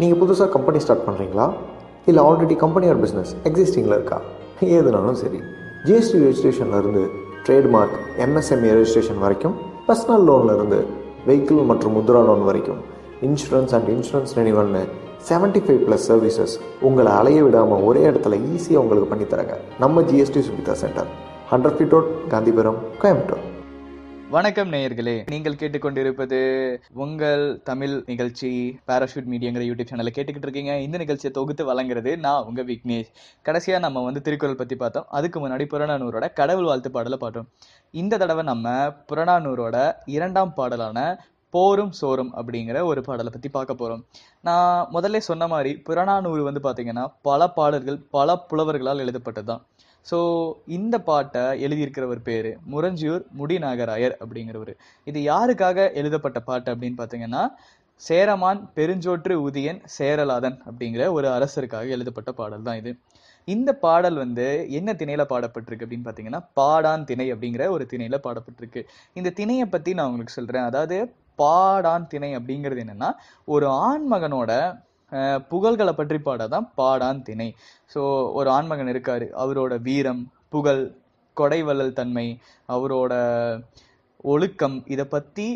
நீங்கள் புதுசாக company start பண்ணுறீங்களா இல்லை ஆல்ரெடி கம்பெனி ஆர் பிஸ்னஸ் எக்ஸிஸ்டிங்கில் இருக்கா? ஏதுனாலும் சரி. ஜிஎஸ்டி ரெஜிஸ்ட்ரேஷன்லேருந்து ட்ரேட்மார்க் எம்எஸ்எம்இ ரெஜிஸ்ட்ரேஷன் வரைக்கும் பர்சனல் லோன்லேருந்து வெஹிக்கிள் மற்றும் முத்ரா லோன் வரைக்கும் இன்சூரன்ஸ் அண்ட் இன்சூரன்ஸ் ரெனிவல்னு செவன்ட்டி ஃபைவ் ப்ளஸ் சர்வீசஸ் உங்களை அலைய விடாமல் ஒரே இடத்துல ஈஸியாக உங்களுக்கு பண்ணித்தராங்க நம்ம GST Suvidha centre hundred feet road Gandhipuram Coimbatore வணக்கம் நேயர்களே. நீங்கள் கேட்டுக்கொண்டிருப்பது உங்கள் தமிழ் நிகழ்ச்சி பாராஷூட் மீடியாங்கிற யூடியூப் சேனலை கேட்டுக்கிட்டு இருக்கீங்க. இந்த நிகழ்ச்சியை தொகுத்து வழங்குறது நான் உங்க விக்னேஷ். கடைசியா நம்ம வந்து திருக்குறள் பத்தி பார்த்தோம். அதுக்கு முன்னாடி புறநானூரோட கடவுள் வாழ்த்து பாடலை பார்த்தோம். இந்த தடவை நம்ம புறநானூரோட இரண்டாம் பாடலான போரும் சோறும் அப்படிங்கிற ஒரு பாடலை பத்தி பார்க்க போறோம். நான் முதல்ல சொன்ன மாதிரி புறநானூறு வந்து பாத்தீங்கன்னா பல பாடல்கள் பல புலவர்களால் எழுதப்பட்டது தான் ஸோ இந்த பாட்டை எழுதியிருக்கிறவர் பேர் முரஞ்சியூர் முடிநாகராயர் அப்படிங்கிறவர். இது யாருக்காக எழுதப்பட்ட பாட்டு அப்படின்னு பார்த்தீங்கன்னா சேரமான் பெருஞ்சோற்று உதியன் சேரலாதன் அப்படிங்கிற ஒரு அரசருக்காக எழுதப்பட்ட பாடல் தான் இது. இந்த பாடல் வந்து என்ன திணையில பாடப்பட்டிருக்கு அப்படின்னு பார்த்தீங்கன்னா பாடான் திணை அப்படிங்கிற ஒரு திணையில பாடப்பட்டிருக்கு. இந்த திணையை பற்றி நான் உங்களுக்கு சொல்கிறேன் அதாவது பாடான் திணை அப்படிங்கிறது என்னன்னா ஒரு ஆண்மகனோட புகழ்களை பற்றி பாடதான் பாடான் திணை. ஸோ ஒரு ஆண்மகன் இருக்காரு அவரோட வீரம் புகழ் கொடைவள்ளல் தன்மை அவரோட ஒழுக்கம் இதை பற்றி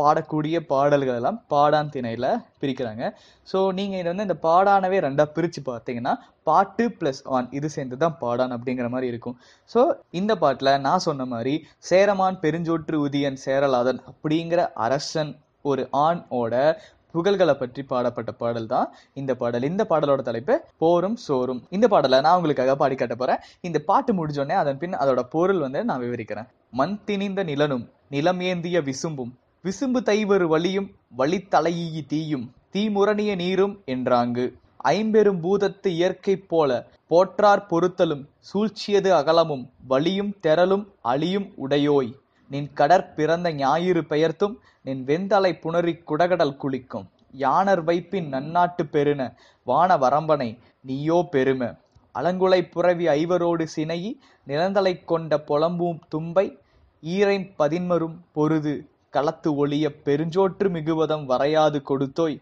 பாடக்கூடிய பாடல்கள் எல்லாம் பாடான் திணையில் பிரிக்கிறாங்க. ஸோ நீங்கள் இதை வந்து இந்த பாடானவே ரெண்டாக பிரித்து பார்த்தீங்கன்னா பாட்டு ப்ளஸ் ஆன் இது சேர்ந்து தான் பாடான் அப்படிங்கிற மாதிரி இருக்கும். ஸோ இந்த பாட்டில் நான் சொன்ன மாதிரி சேரமான் பெருஞ்சோற்று உதியன் சேரலாதன் அப்படிங்கிற அரசன் ஒரு ஆணோட புகழ்களை பற்றி பாடப்பட்ட பாடல் தான் இந்த பாடல். இந்த பாடலோட தலைப்பு போரும் சோறும். இந்த பாடலை நான் உங்களுக்காக பாடி காட்ட போறேன். இந்த பாட்டு முடிஞ்சோடனே அதன் பின் அதோட பொருள் வந்து நான் விவரிக்கிறேன். மண் திணிந்த நிலனும் நிலம் ஏந்திய விசும்பும். விசும்பு தைவரு வழியும் வழி தலையீ தீயும். தீமுரணிய நீரும் என்றாங்கு. ஐம்பெரும் பூதத்து இயற்கை போல போற்றார் பொருத்தலும் சூழ்ச்சியது அகலமும் வலியும் தெரலும் அழியும் உடையோய். நின் கடற் பிறந்த ஞாயிறு பெயர்த்தும் நின் வெந்தலை புணரி குடகடல் குளிக்கும். யானர் வைப்பின் நன்னாட்டு பெருன வான வரம்பனை நீயோ பெரும. அலங்குலை புரவி ஐவரோடு சினையி நிலந்தலை கொண்ட புலம்பும் தும்பை ஈரை பதின்மரும் பொருது களத்து ஒளிய பெருஞ்சோற்று மிகுவதம் வரையாது கொடுத்தோய்.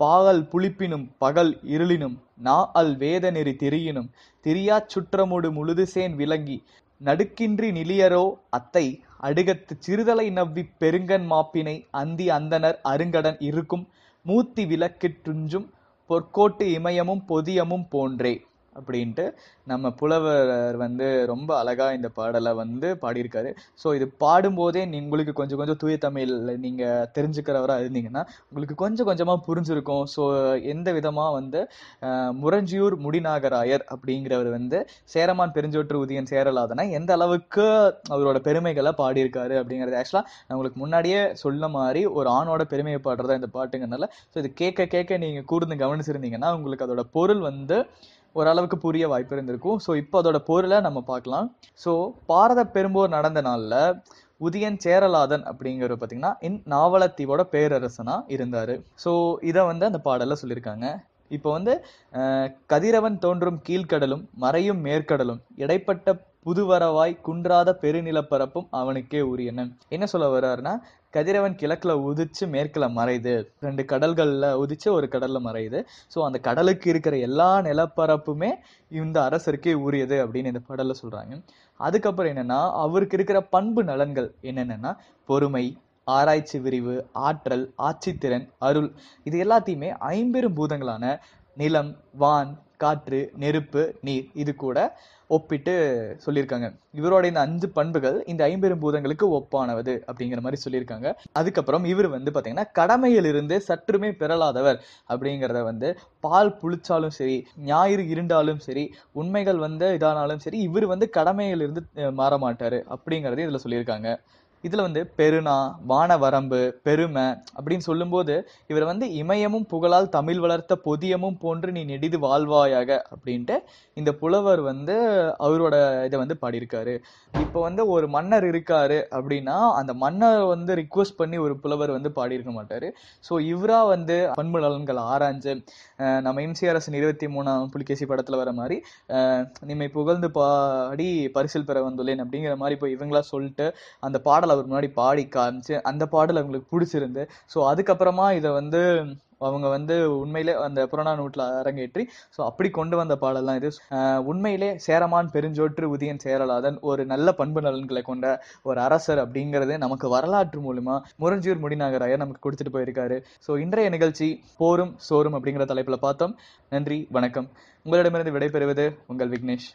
பாகல் புளிப்பினும் பகல் இருளினும் நா அல் வேத நெறி திரியினும் திரியாச் சுற்றமுடு முழுதுசேன் விளங்கி நடுக்கின்றி நிலியரோ? அத்தை அடுகத்து சிறுதலை நவ்வி பெருங்கன் மாப்பினை அந்தி அந்தனர் அருங்கடன் இருக்கும் மூத்தி விளக்கிற்றுஞ்சும் பொற்கோட்டு இமயமும் பொதியமும் போன்றே. அப்படின்ட்டு நம்ம புலவர் வந்து ரொம்ப அழகாக இந்த பாடலை வந்து பாடியிருக்காரு. ஸோ இது பாடும்போதே உங்களுக்கு கொஞ்சம் கொஞ்சம் தூய தமிழ் நீங்கள் தெரிஞ்சுக்கிறவராக இருந்தீங்கன்னா உங்களுக்கு கொஞ்சம் கொஞ்சமாக புரிஞ்சிருக்கும். ஸோ எந்த விதமாக வந்து முரஞ்சியூர் முடிநாகராயர் அப்படிங்கிறவர் வந்து சேரமான் பெருஞ்சோற்று உதியன் சேரலாதனா எந்த அளவுக்கு அவரோட பெருமைகளை பாடியிருக்காரு அப்படிங்கிறது. ஆக்சுவலாக நான் உங்களுக்கு முன்னாடியே சொன்ன மாதிரி ஒரு ஆணோட பெருமையை பாடுறதா இந்த பாட்டுங்கிறனால ஸோ இது கேட்க கேட்க நீங்கள் கூர்ந்து கவனிச்சிருந்தீங்கன்னா உங்களுக்கு அதோட பொருள் வந்து ஓரளவுக்கு புரிய வாய்ப்பு இருந்திருக்கும். ஸோ இப்போ அதோட பொருளை நம்ம பார்க்கலாம். ஸோ பாரத பெரும்போர் நடந்த நாளில் உதியன் சேரலாதன் அப்படிங்கிற பார்த்தீங்கன்னா இன் நாவலத்தீவோட பேரரசனா இருந்தார். ஸோ இதை வந்து அந்த பாடலில் சொல்லியிருக்காங்க. இப்போ வந்து கதிரவன் தோன்றும் கீழ்க்கடலும் மறையும் மேற்கடலும் இடைப்பட்ட புதுவரவாய் குன்றாத பெருநிலப்பரப்பும் அவனுக்கே உரியன. என்ன சொல்ல வர்றாருன்னா கதிரவன் கிழக்குல உதிச்சு மேற்குல மறையுது. ரெண்டு கடல்கள்ல உதிச்சு ஒரு கடல்ல மறையுது. ஸோ அந்த கடலுக்கு இருக்கிற எல்லா நிலப்பரப்புமே இந்த அரசருக்கே உரியது அப்படின்னு இந்த பாடல்ல சொல்றாங்க. அதுக்கப்புறம் என்னன்னா அவருக்கு இருக்கிற பண்பு நலன்கள் என்னென்னன்னா பொறுமை ஆராய்ச்சி விரிவு ஆற்றல் ஆட்சித்திறன் அருள். இது எல்லாத்தையுமே ஐம்பெரும் பூதங்களான நிலம் வான் காற்று நெருப்பு நீர் இது கூட ஒப்பிட்டு சொல்லியிருக்காங்க. இவரோட இந்த அஞ்சு பண்புகள் இந்த ஐம்பெரும் பூதங்களுக்கு ஒப்பானது அப்படிங்கிற மாதிரி சொல்லியிருக்காங்க. அதுக்கப்புறம் இவர் வந்து பார்த்தீங்கன்னா கடமையிலிருந்து சற்றுமே பெறலாதவர் அப்படிங்கிறத வந்து பால் புளிச்சாலும் சரி ஞாயிறு இருண்டாலும் சரி உண்மைகள் வந்து இதானாலும் சரி இவர் வந்து கடமையிலிருந்து அஹ், மாற மாட்டார் அப்படிங்கறது இதில் சொல்லியிருக்காங்க. இதில் வந்து பெருநா வானவரம்பு பெருமை அப்படின்னு சொல்லும்போது இவர் வந்து இமயமும் புகழால் தமிழ் வளர்த்த பொதியமும் போன்று நீ நெடிது வாழ்வாயாக அப்படின்ட்டு இந்த புலவர் வந்து அவரோட இதை வந்து பாடியிருக்காரு. இப்போ வந்து ஒரு மன்னர் இருக்காரு அப்படின்னா அந்த மன்னர் வந்து ரிக்வஸ்ட் பண்ணி ஒரு புலவர் வந்து பாடியிருக்க மாட்டார். ஸோ இவரா வந்து பண்பு நலன்களை ஆராய்ஞ்சு நம்ம எம்சிஆர் அரசன் இருபத்தி மூணாம் புலிகேசி படத்தில் வர மாதிரி நிம்மை புகழ்ந்து பாடி பரிசில் பெற வந்துள்ளேன் அப்படிங்கிற மாதிரி இப்போ இவங்களா சொல்லிட்டு அந்த பாடல் அவர் முன்னாடி பாடி காமிச்சு அந்த பாடல் அவங்களுக்கு பிடிச்சிருந்து ஸோ அதுக்கப்புறமா இதை வந்து அவங்க வந்து உண்மையிலே அந்த புறநானூட்டில் அரங்கேற்றி ஸோ அப்படி கொண்டு வந்த பாடல் தான் இது உண்மையிலே சேரமான் பெருஞ்சோற்று உதியன் சேரலாதன் ஒரு நல்ல பண்பு நலன்களை கொண்ட ஒரு அரசர் அப்படிங்கிறது நமக்கு வரலாற்று மூலமா முரஞ்சியூர் முடிநாகராயர் நமக்கு கொடுத்துட்டு போயிருக்காரு. ஸோ இன்றைய நிகழ்ச்சி போரும் சோறும் அப்படிங்கிற தலைப்பில் பார்த்தோம். நன்றி வணக்கம். உங்களிடமிருந்து விடைபெறுவது உங்கள் விக்னேஷ்.